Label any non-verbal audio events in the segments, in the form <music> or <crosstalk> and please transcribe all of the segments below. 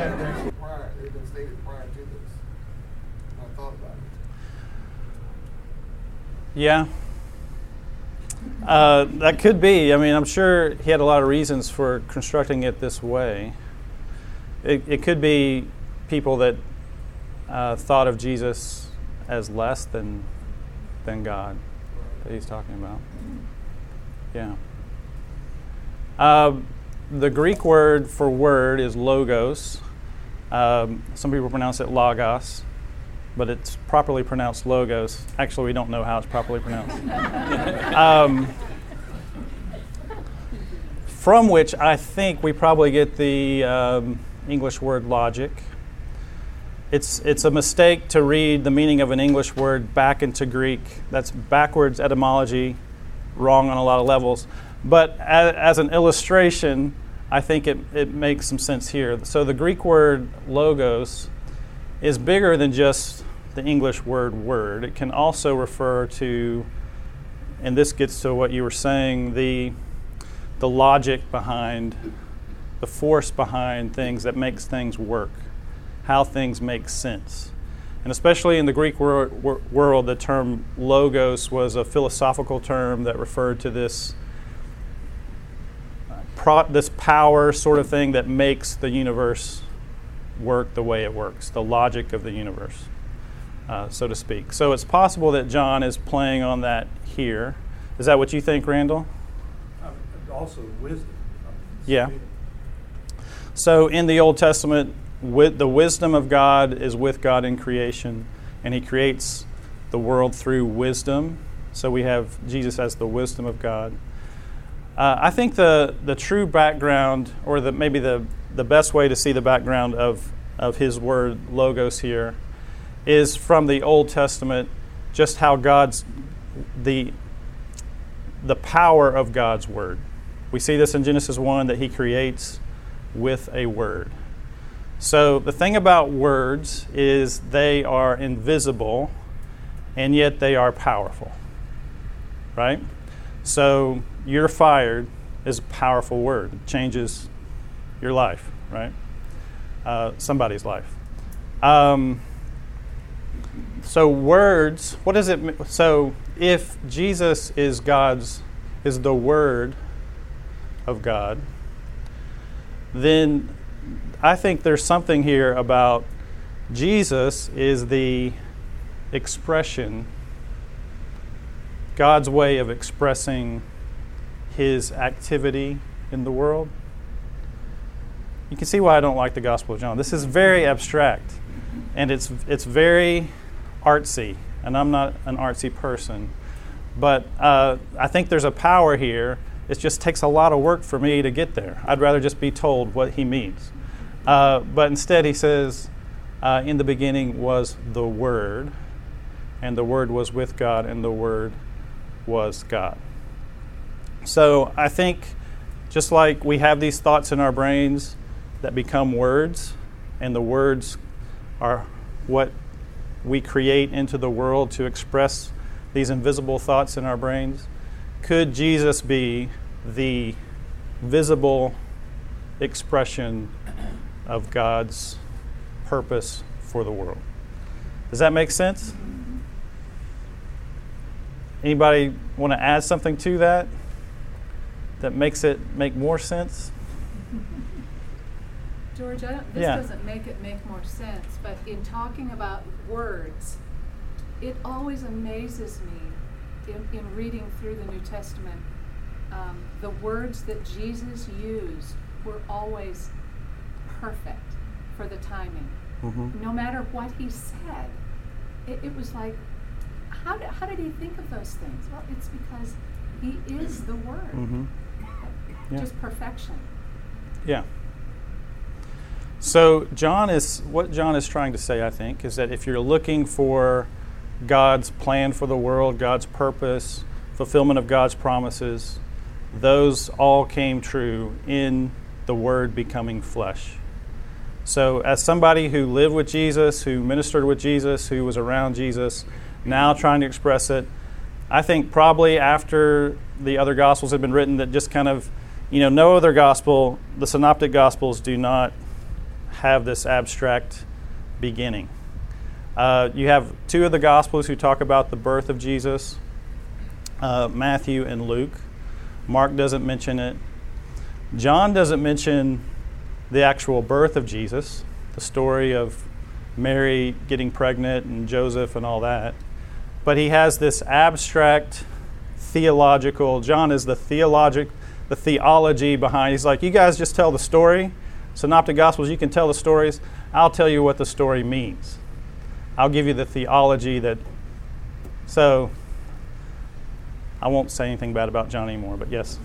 actually prior, it had been stated prior to this. I thought about it. Yeah. Uh, that could be. I mean, I'm sure he had a lot of reasons for constructing it this way. It, it could be people that uh, thought of Jesus as less than than God that he's talking about. Yeah. Uh, the Greek word for word is logos. Um, some people pronounce it logos, but it's properly pronounced logos. Actually, we don't know how it's properly pronounced. <laughs> um, from which I think we probably get the um, English word logic. It's, it's a mistake to read the meaning of an English word back into Greek. That's backwards etymology, wrong on a lot of levels. But as, as an illustration, I think it, it makes some sense here. So the Greek word logos is bigger than just the English word word. It can also refer to, and this gets to what you were saying, the, the logic behind, the force behind things that makes things work how things make sense. And especially in the Greek wor- wor- world, the term logos was a philosophical term that referred to this, pro- this power sort of thing that makes the universe work the way it works, the logic of the universe, uh, so to speak. So it's possible that John is playing on that here. Is that what you think, Randall? Uh, also, wisdom. Yeah. So in the Old Testament, with the wisdom of God is with God in creation, and He creates the world through wisdom. So we have Jesus as the wisdom of God. Uh, I think the, the true background, or the, maybe the, the best way to see the background of, of his word logos here, is from the Old Testament, just how God's, the, the power of God's word. We see this in Genesis 1 that he creates with a word. So, the thing about words is they are invisible and yet they are powerful. Right? So, you're fired is a powerful word. It changes your life, right? Uh, somebody's life. Um, so, words, what does it mean? So, if Jesus is God's, is the Word of God, then I think there's something here about Jesus is the expression, God's way of expressing his activity in the world. You can see why I don't like the Gospel of John. This is very abstract and it's, it's very artsy, and I'm not an artsy person. But uh, I think there's a power here. It just takes a lot of work for me to get there. I'd rather just be told what he means. Uh, but instead, he says, uh, In the beginning was the Word, and the Word was with God, and the Word was God. So I think just like we have these thoughts in our brains that become words, and the words are what we create into the world to express these invisible thoughts in our brains, could Jesus be the visible expression of God's purpose for the world. Does that make sense? Anybody want to add something to that that makes it make more sense? George, I don't, this Yeah. doesn't make it make more sense, but in talking about words, it always amazes me in, in reading through the New Testament. Um, the words that Jesus used were always perfect for the timing. Mm-hmm. No matter what he said, it, it was like, how did, how did he think of those things? Well, it's because he is the Word. Mm-hmm. Yeah. Just perfection. Yeah. So John is what John is trying to say, I think, is that if you're looking for God's plan for the world, God's purpose, fulfillment of God's promises, those all came true in the Word becoming flesh. So, as somebody who lived with Jesus, who ministered with Jesus, who was around Jesus, now trying to express it, I think probably after the other Gospels had been written, that just kind of, you know, no other Gospel, the Synoptic Gospels do not have this abstract beginning. Uh, you have two of the Gospels who talk about the birth of Jesus uh, Matthew and Luke. Mark doesn't mention it. John doesn't mention the actual birth of Jesus, the story of Mary getting pregnant and Joseph and all that. But he has this abstract theological, John is the theologic, the theology behind. He's like, you guys just tell the story. Synoptic Gospels, you can tell the stories. I'll tell you what the story means. I'll give you the theology that. So, I won't say anything bad about John anymore, but yes.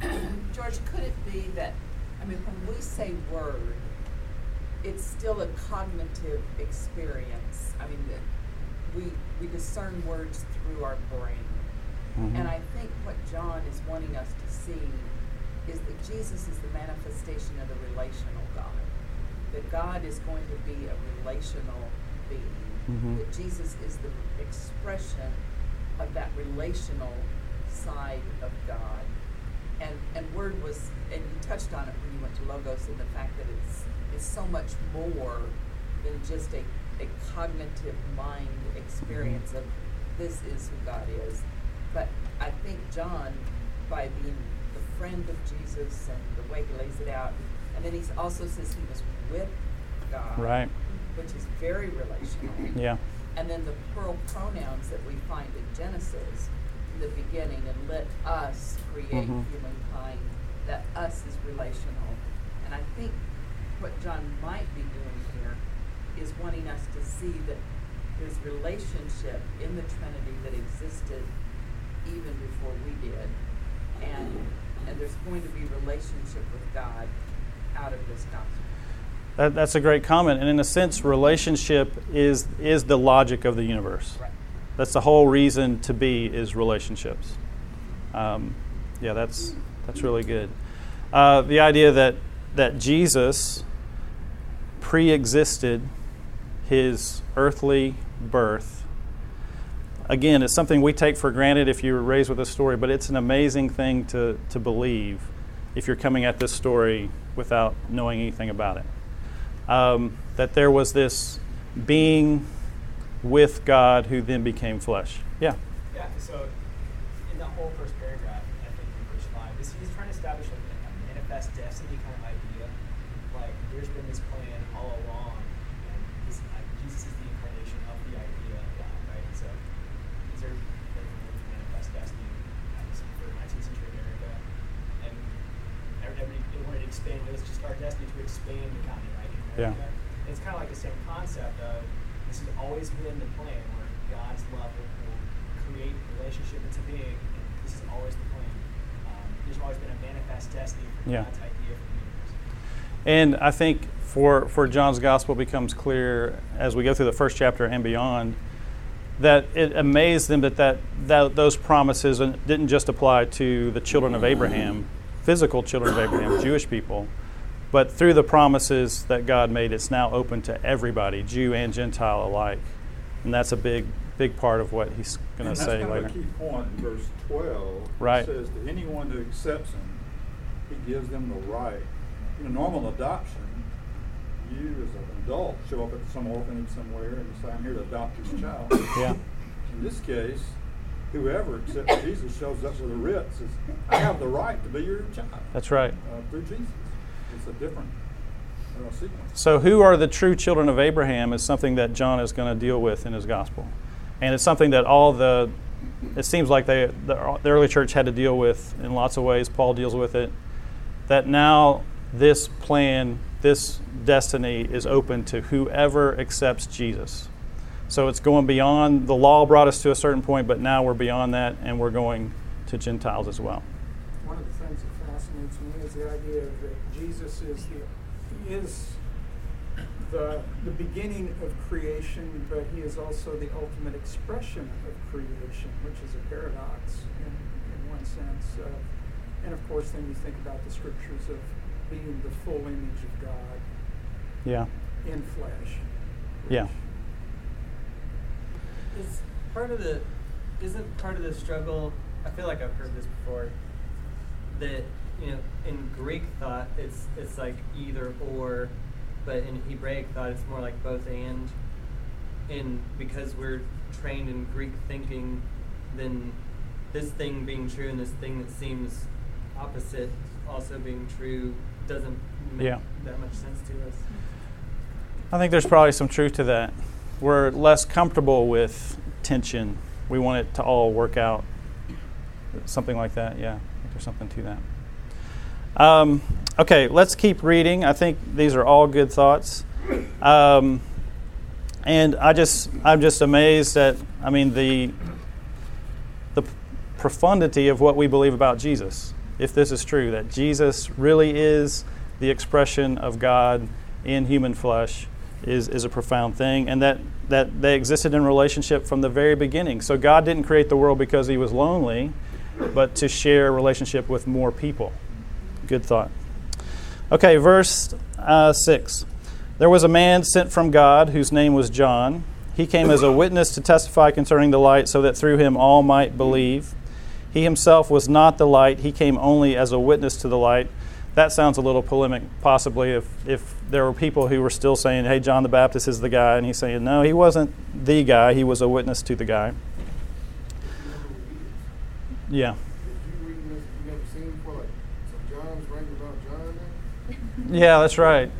<coughs> George, could it be that, I mean, when we say word, it's still a cognitive experience? I mean, we, we discern words through our brain. Mhm. And I think what John is wanting us to see is that Jesus is the manifestation of the relational God. That God is going to be a relational being. Mhm. That Jesus is the expression of that relational side of God. And and word was and you touched on it when you went to Logos and the fact that it's it's so much more than just a, a cognitive mind experience of this is who God is. But I think John, by being the friend of Jesus and the way he lays it out, and then he also says he was with God, Right. which is very relational. Yeah. And then the plural pronouns that we find in Genesis in the beginning, and let us create Mhm. humankind, that us is relational. And I think what John might be doing here is wanting us to see that there's relationship in the Trinity that existed even before we did. And and there's going to be relationship with God out of this gospel. That, that's a great comment. And in a sense, relationship is, is the logic of the universe. Right. That's the whole reason to be is relationships. Um, yeah, that's, that's really good. Uh, the idea that, that Jesus pre existed his earthly birth. Again, it's something we take for granted if you were raised with a story, but it's an amazing thing to, to believe if you're coming at this story without knowing anything about it. Um, that there was this being with God who then became flesh. Yeah. Yeah, so in the whole first paragraph, I think in verse 5, is he's trying to establish a, a manifest destiny kind of idea. Like, there's been this plan all along, and this, uh, Jesus is the incarnation of the idea of God, right? So, is there like, a manifest destiny uh, for 19th century America? And everybody they wanted to expand, it was just our destiny to expand the continent, right? in Yeah. America. And it's kind of like the same concept of this has always been the plan where God's love will, create relationship into being, and this is always the plan. Um, there's always been a manifest destiny for Yeah. God's idea for the universe. And I think for, for John's gospel becomes clear as we go through the first chapter and beyond that it amazed them that, that, that those promises didn't just apply to the children of Abraham, physical children of Abraham, Jewish people, but through the promises that God made, it's now open to everybody, Jew and Gentile alike. And that's a big, big part of what he's going to say later. a key point in verse 12. Right. It says, to anyone who accepts him, he gives them the right. In a normal adoption, you as an adult show up at some orphanage somewhere and say, I'm here to adopt your child. Yeah. In this case, whoever accepts Jesus shows up with a writ, says, I have the right to be your child. That's right. Uh, through Jesus. It's a different uh, sequence. So, who are the true children of Abraham is something that John is going to deal with in his gospel. And it's something that all the, it seems like they, the, the early church had to deal with in lots of ways. Paul deals with it. That now this plan, this destiny is open to whoever accepts Jesus. So, it's going beyond, the law brought us to a certain point, but now we're beyond that and we're going to Gentiles as well. One of the things that fascinates me is the idea that Jesus is the he is the the beginning of creation, but he is also the ultimate expression of creation, which is a paradox in, in one sense. Uh, and of course, then you think about the scriptures of being the full image of God Yeah. in flesh. Yeah. Part of the isn't part of the struggle I feel like I've heard this before that you know in Greek thought it's it's like either or but in Hebraic thought, it's more like both and. And because we're trained in Greek thinking, then this thing being true and this thing that seems opposite also being true doesn't make Yeah. that much sense to us. I think there's probably some truth to that. We're less comfortable with tension. We want it to all work out. Something like that, yeah. There's something to that. Um, okay, let's keep reading. I think these are all good thoughts. Um, and I just, I'm just amazed at, I mean, the, the profundity of what we believe about Jesus. If this is true, that Jesus really is the expression of God in human flesh, is, is a profound thing, and that, that they existed in relationship from the very beginning. So God didn't create the world because he was lonely, but to share a relationship with more people. Good thought. Okay, verse uh, 6. There was a man sent from God whose name was John. He came as a witness to testify concerning the light, so that through him all might believe. He himself was not the light, he came only as a witness to the light. That sounds a little polemic, possibly, if, if there were people who were still saying, hey, John the Baptist is the guy, and he's saying, no, he wasn't the guy, he was a witness to the guy. Yeah. If you reading this, you never seen before, like, so John's writing about John then? <laughs> Yeah, that's right.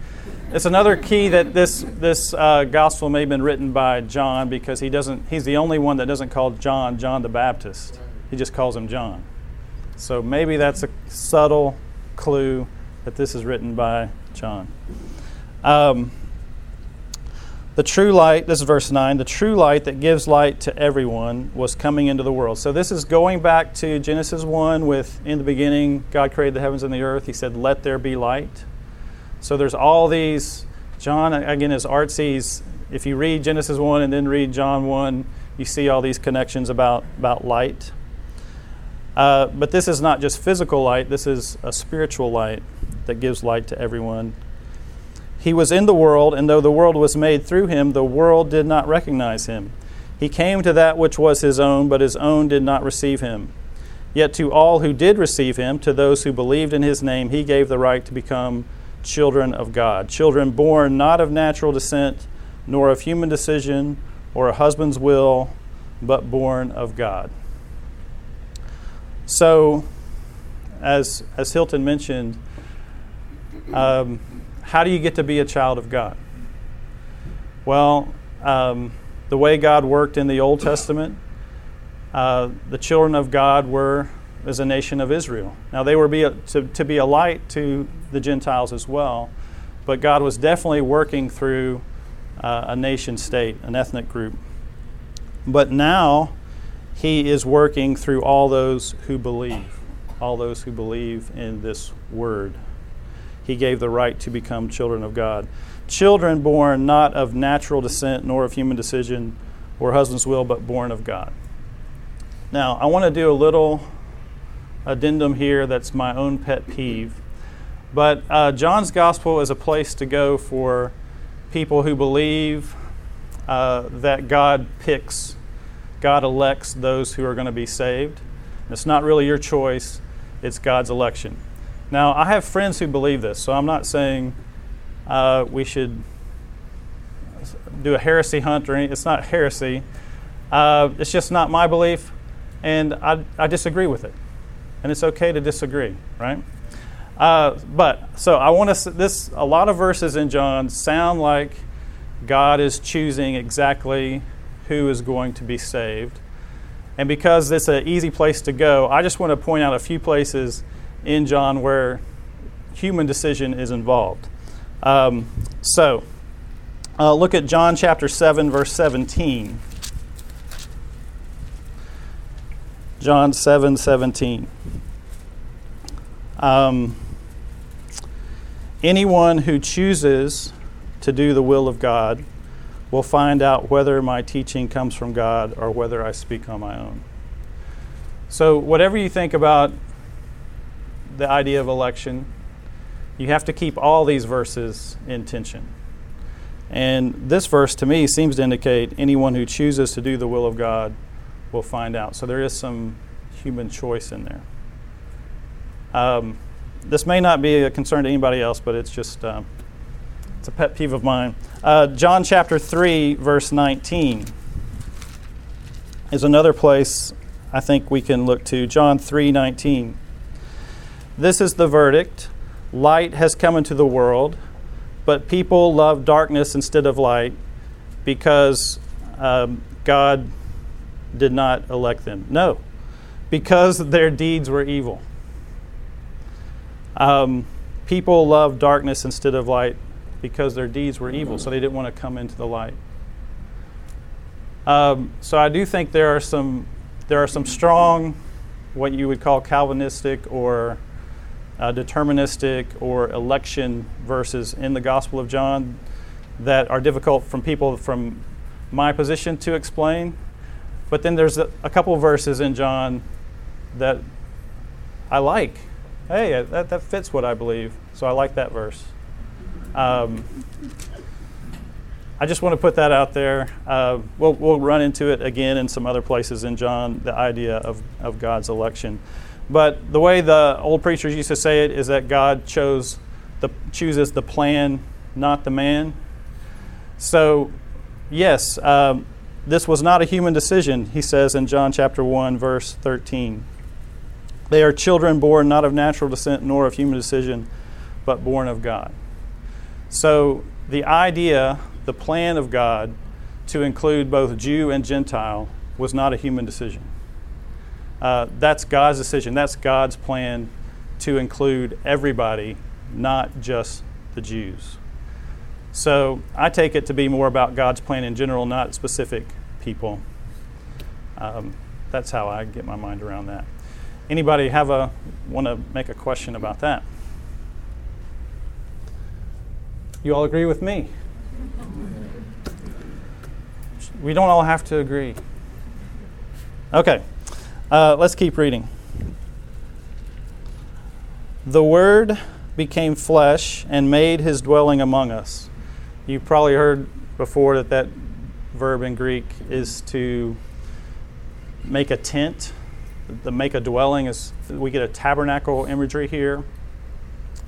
It's another key that this this uh, gospel may have been written by John because he doesn't. He's the only one that doesn't call John John the Baptist. He just calls him John. So maybe that's a subtle clue that this is written by John. Um, the true light, this is verse 9, the true light that gives light to everyone was coming into the world. So this is going back to Genesis 1 with in the beginning God created the heavens and the earth. He said, Let there be light. So there's all these, John, again, is artsy. If you read Genesis 1 and then read John 1, you see all these connections about, about light. Uh, but this is not just physical light, this is a spiritual light that gives light to everyone. He was in the world, and though the world was made through him, the world did not recognize him. He came to that which was his own, but his own did not receive him. Yet to all who did receive him, to those who believed in his name, he gave the right to become children of God. Children born not of natural descent, nor of human decision, or a husband's will, but born of God. So, as, as Hilton mentioned, um, how do you get to be a child of God? Well, um, the way God worked in the Old Testament, uh, the children of God were as a nation of Israel. Now, they were be a, to, to be a light to the Gentiles as well, but God was definitely working through uh, a nation state, an ethnic group. But now, He is working through all those who believe, all those who believe in this word. He gave the right to become children of God. Children born not of natural descent, nor of human decision or husband's will, but born of God. Now, I want to do a little addendum here that's my own pet peeve. But uh, John's Gospel is a place to go for people who believe uh, that God picks, God elects those who are going to be saved. It's not really your choice, it's God's election. Now, I have friends who believe this, so I'm not saying uh, we should do a heresy hunt or anything. It's not heresy. Uh, it's just not my belief, and I, I disagree with it and it's okay to disagree, right? Uh, but so I want to. This a lot of verses in John sound like God is choosing exactly who is going to be saved, and because it's an easy place to go, I just want to point out a few places in John where human decision is involved. Um, so uh, look at John chapter seven, verse seventeen. John 7 17. Um, anyone who chooses to do the will of God will find out whether my teaching comes from God or whether I speak on my own. So, whatever you think about the idea of election, you have to keep all these verses in tension. And this verse to me seems to indicate anyone who chooses to do the will of God will find out. So there is some human choice in there. Um, this may not be a concern to anybody else, but it's just um, It's a pet peeve of mine. Uh, John chapter 3, verse 19 is another place I think we can look to. John 3 19. This is the verdict light has come into the world, but people love darkness instead of light because um, God did not elect them. No, because their deeds were evil. Um, people love darkness instead of light because their deeds were evil, so they didn't want to come into the light. Um, so I do think there are some there are some strong, what you would call Calvinistic or uh, deterministic or election verses in the Gospel of John that are difficult from people from my position to explain. But then there's a, a couple verses in John that I like. Hey, that, that fits what I believe. So I like that verse. Um, I just want to put that out there. Uh, we'll, we'll run into it again in some other places in John, the idea of, of God's election. But the way the old preachers used to say it is that God chose the, chooses the plan, not the man. So, yes, um, this was not a human decision, he says in John chapter 1, verse 13. They are children born not of natural descent nor of human decision, but born of God. So, the idea, the plan of God to include both Jew and Gentile was not a human decision. Uh, that's God's decision. That's God's plan to include everybody, not just the Jews. So I take it to be more about God's plan in general, not specific people. Um, that's how I get my mind around that. Anybody have a want to make a question about that? You all agree with me? We don't all have to agree. Okay, uh, let's keep reading. The Word became flesh and made his dwelling among us. You've probably heard before that that verb in Greek is to make a tent. The make a dwelling is, we get a tabernacle imagery here.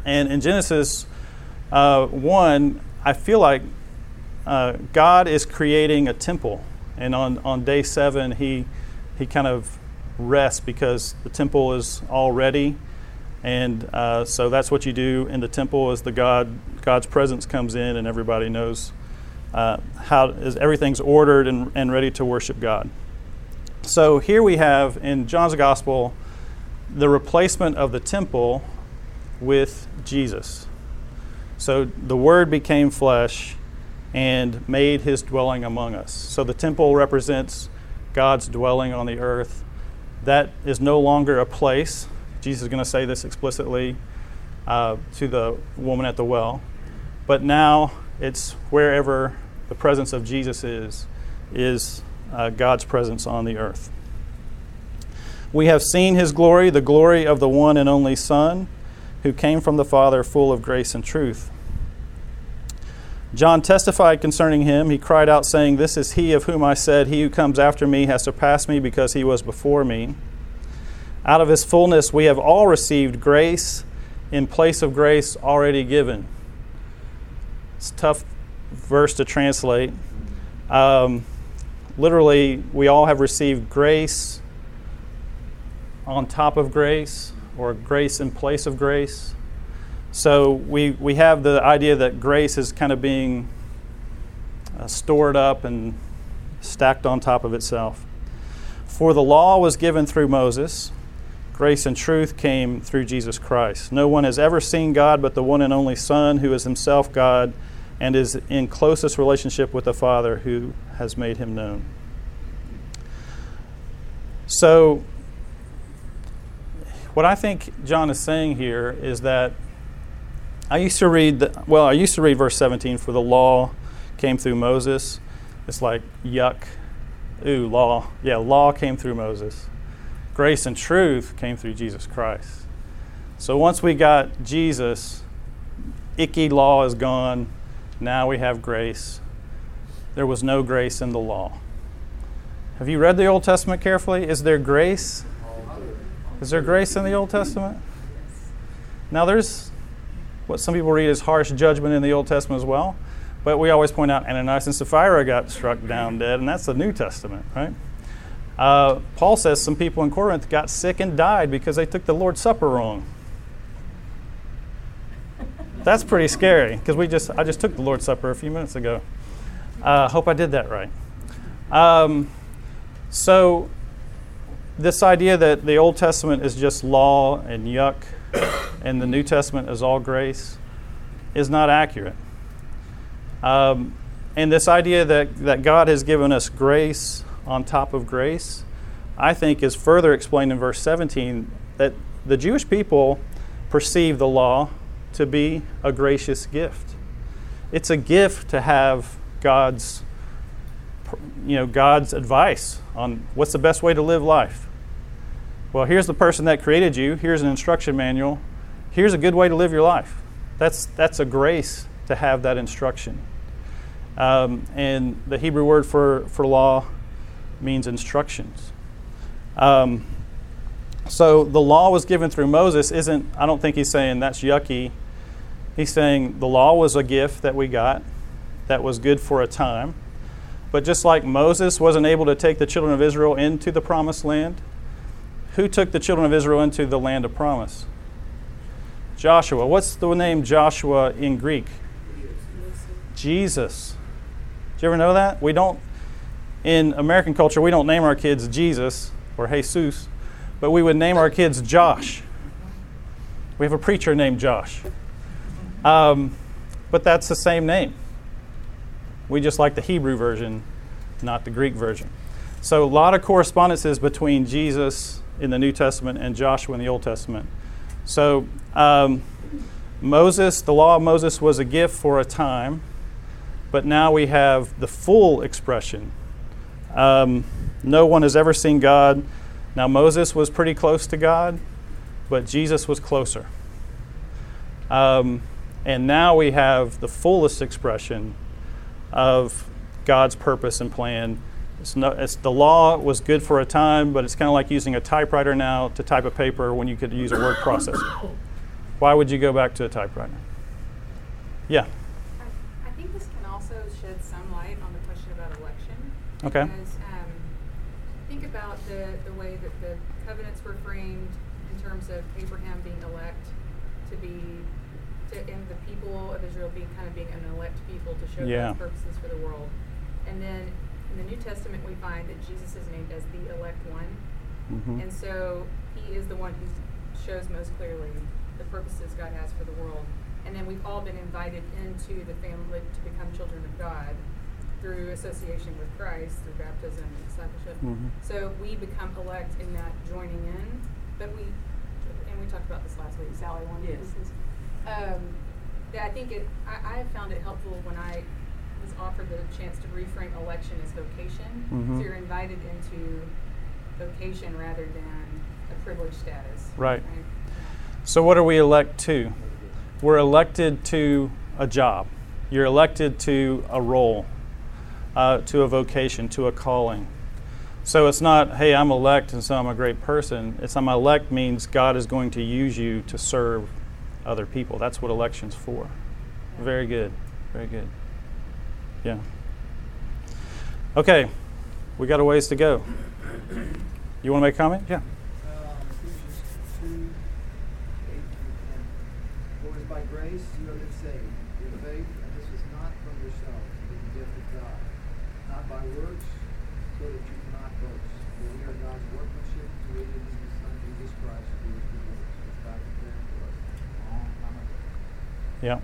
And in Genesis uh, 1, I feel like uh, God is creating a temple. And on, on day seven, he, he kind of rests because the temple is all ready. And uh, so that's what you do in the temple is the God, God's presence comes in and everybody knows uh, how is everything's ordered and, and ready to worship God. So here we have in John's Gospel the replacement of the temple with Jesus. So the Word became flesh and made his dwelling among us. So the temple represents God's dwelling on the earth. That is no longer a place. Jesus is going to say this explicitly uh, to the woman at the well. But now it's wherever the presence of Jesus is, is uh, God's presence on the earth. We have seen his glory, the glory of the one and only Son, who came from the Father, full of grace and truth. John testified concerning him. He cried out, saying, This is he of whom I said, He who comes after me has surpassed me because he was before me. Out of his fullness we have all received grace in place of grace already given. It's a tough verse to translate. Um, literally, we all have received grace on top of grace, or grace in place of grace. So we, we have the idea that grace is kind of being uh, stored up and stacked on top of itself. For the law was given through Moses, grace and truth came through Jesus Christ. No one has ever seen God but the one and only Son, who is himself God and is in closest relationship with the Father, who has made him known. So, what I think John is saying here is that I used to read, the, well, I used to read verse 17, for the law came through Moses. It's like, yuck. Ooh, law. Yeah, law came through Moses. Grace and truth came through Jesus Christ. So once we got Jesus, icky law is gone. Now we have grace. There was no grace in the law. Have you read the Old Testament carefully? Is there grace? Is there grace in the Old Testament? Now there's what some people read as harsh judgment in the Old Testament as well. But we always point out Ananias and Sapphira got struck down dead, and that's the New Testament, right? Uh, Paul says some people in Corinth got sick and died because they took the Lord's Supper wrong. That's pretty scary because we just I just took the Lord's Supper a few minutes ago. Uh, hope I did that right. Um, so this idea that the Old Testament is just law and yuck, and the New Testament is all grace, is not accurate. Um, and this idea that, that God has given us grace on top of grace, I think is further explained in verse 17 that the Jewish people perceive the law to be a gracious gift. It's a gift to have God's you know God's advice on what's the best way to live life. Well, here's the person that created you. Here's an instruction manual. Here's a good way to live your life. That's that's a grace to have that instruction. Um, and the Hebrew word for, for law means instructions. Um, so the law was given through Moses isn't, I don't think he's saying that's yucky. He's saying the law was a gift that we got that was good for a time. But just like Moses wasn't able to take the children of Israel into the promised land, who took the children of Israel into the land of promise? Joshua. What's the name Joshua in Greek? Jesus. Did you ever know that? We don't, in American culture, we don't name our kids Jesus or Jesus, but we would name our kids Josh. We have a preacher named Josh. Um, but that's the same name. We just like the Hebrew version, not the Greek version. So, a lot of correspondences between Jesus in the New Testament and Joshua in the Old Testament. So, um, Moses, the law of Moses was a gift for a time, but now we have the full expression. Um, no one has ever seen God. Now, Moses was pretty close to God, but Jesus was closer. Um, and now we have the fullest expression of God's purpose and plan. It's no, it's, the law was good for a time, but it's kind of like using a typewriter now to type a paper when you could use a word processor. Why would you go back to a typewriter? Yeah. I, I think this can also shed some light on the question about election. Okay. Because um, think about the, the way that the covenants were framed in terms of Abraham being elect to be, to, and the people of Israel being kind of being an elect people to show Yeah. God's purposes for the world. And then in the New Testament, we find that Jesus is named as the elect one. Mhm. And so he is the one who shows most clearly the purposes God has for the world. And then we've all been invited into the family to become children of God through association with Christ, through baptism and discipleship. Mhm. So we become elect in that joining in. But we, and we talked about this last week, Sally wanted Yes. this. Um, that I think it, I, I have found it helpful when I was offered the chance to reframe election as vocation. Mhm. So you're invited into vocation rather than a privileged status. Right. So, what are we elect to? We're elected to a job. You're elected to a role, uh, to a vocation, to a calling. So, it's not, hey, I'm elect and so I'm a great person. It's I'm elect means God is going to use you to serve other people. That's what election's for. Very good. Very good. Yeah. Okay. We got a ways to go. You want to make a comment? Yeah. Ephesians two, eight through ten. For it is by grace you have been saved, through faith, and this is not from yourselves, it is the gift of God, not by works, so that you cannot boast. For we are God's workmanship, created in His Son Jesus Christ, to do His which God prepared for us a long time ago. Yeah.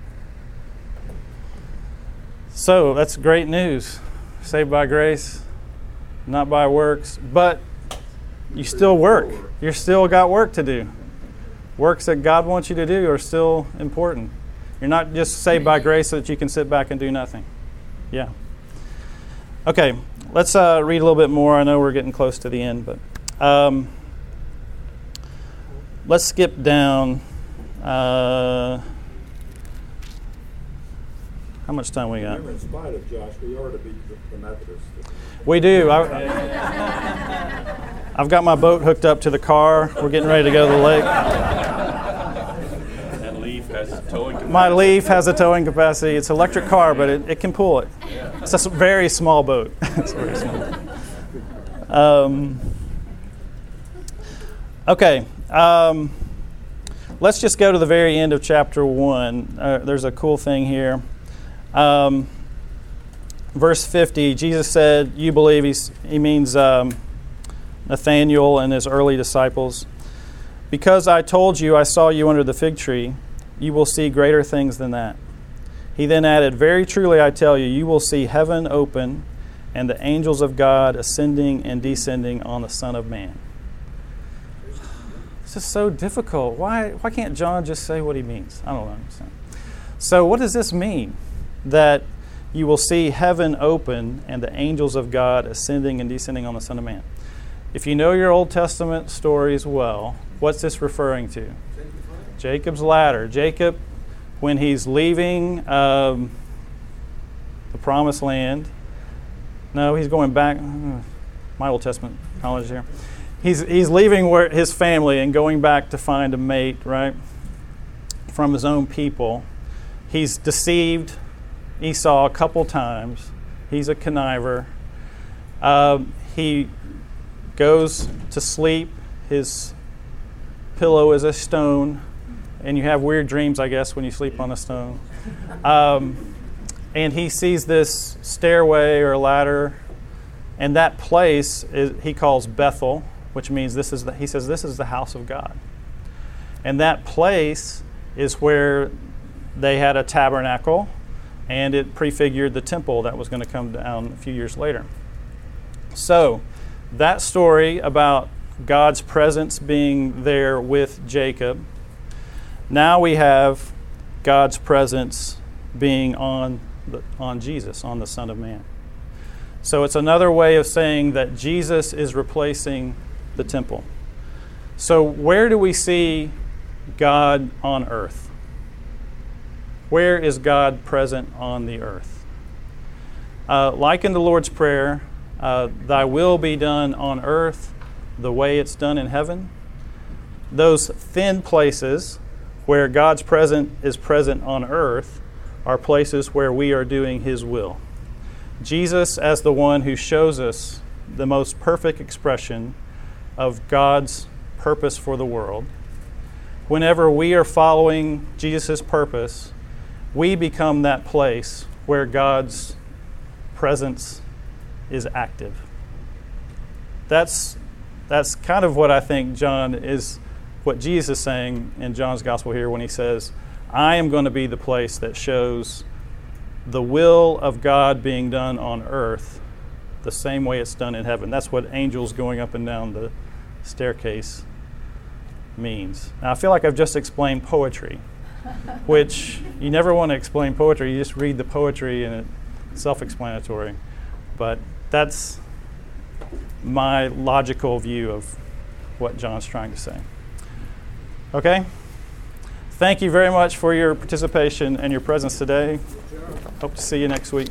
So that's great news. Saved by grace, not by works, but you still work. You're still got work to do. Works that God wants you to do are still important. You're not just saved by grace so that you can sit back and do nothing. Yeah. Okay, let's uh, read a little bit more. I know we're getting close to the end, but um, let's skip down. Uh, how much time we got? Remember, in spite of Josh, we are to beat the, the Methodists. We do. I, I've got my boat hooked up to the car. We're getting ready to go to the lake. And Leaf has towing my Leaf has a towing capacity. It's an electric car, but it, it can pull it. It's a s- very small boat. <laughs> it's a very small boat. Um, okay. Um, let's just go to the very end of chapter 1. Uh, there's a cool thing here. Um, verse 50, Jesus said, You believe, he's, he means um, Nathanael and his early disciples. Because I told you I saw you under the fig tree, you will see greater things than that. He then added, Very truly I tell you, you will see heaven open and the angels of God ascending and descending on the Son of Man. This is so difficult. Why, why can't John just say what he means? I don't understand. So, what does this mean? That you will see heaven open and the angels of God ascending and descending on the Son of Man. If you know your Old Testament stories well, what's this referring to? Jacob's ladder. Jacob, when he's leaving um, the promised land, no, he's going back. My Old Testament knowledge here. He's, he's leaving where his family and going back to find a mate, right? From his own people. He's deceived Esau a couple times. He's a conniver. Um, he goes to sleep. His pillow is a stone, and you have weird dreams, I guess, when you sleep on a stone. Um, and he sees this stairway or ladder, and that place is, he calls Bethel, which means this is the, he says this is the house of God. And that place is where they had a tabernacle, and it prefigured the temple that was going to come down a few years later. So, that story about God's presence being there with Jacob, now we have God's presence being on, the, on Jesus, on the Son of Man. So, it's another way of saying that Jesus is replacing the temple. So, where do we see God on earth? Where is God present on the earth? Uh, like in the Lord's Prayer, uh, Thy will be done on earth the way it's done in heaven. Those thin places where God's present is present on earth are places where we are doing His will. Jesus, as the one who shows us the most perfect expression of God's purpose for the world, whenever we are following Jesus' purpose, we become that place where God's presence is active. That's, that's kind of what I think John is, what Jesus is saying in John's gospel here when he says, I am going to be the place that shows the will of God being done on earth the same way it's done in heaven. That's what angels going up and down the staircase means. Now, I feel like I've just explained poetry, which you never want to explain poetry. You just read the poetry and it's self explanatory. But that's my logical view of what John's trying to say. Okay? Thank you very much for your participation and your presence today. Hope to see you next week.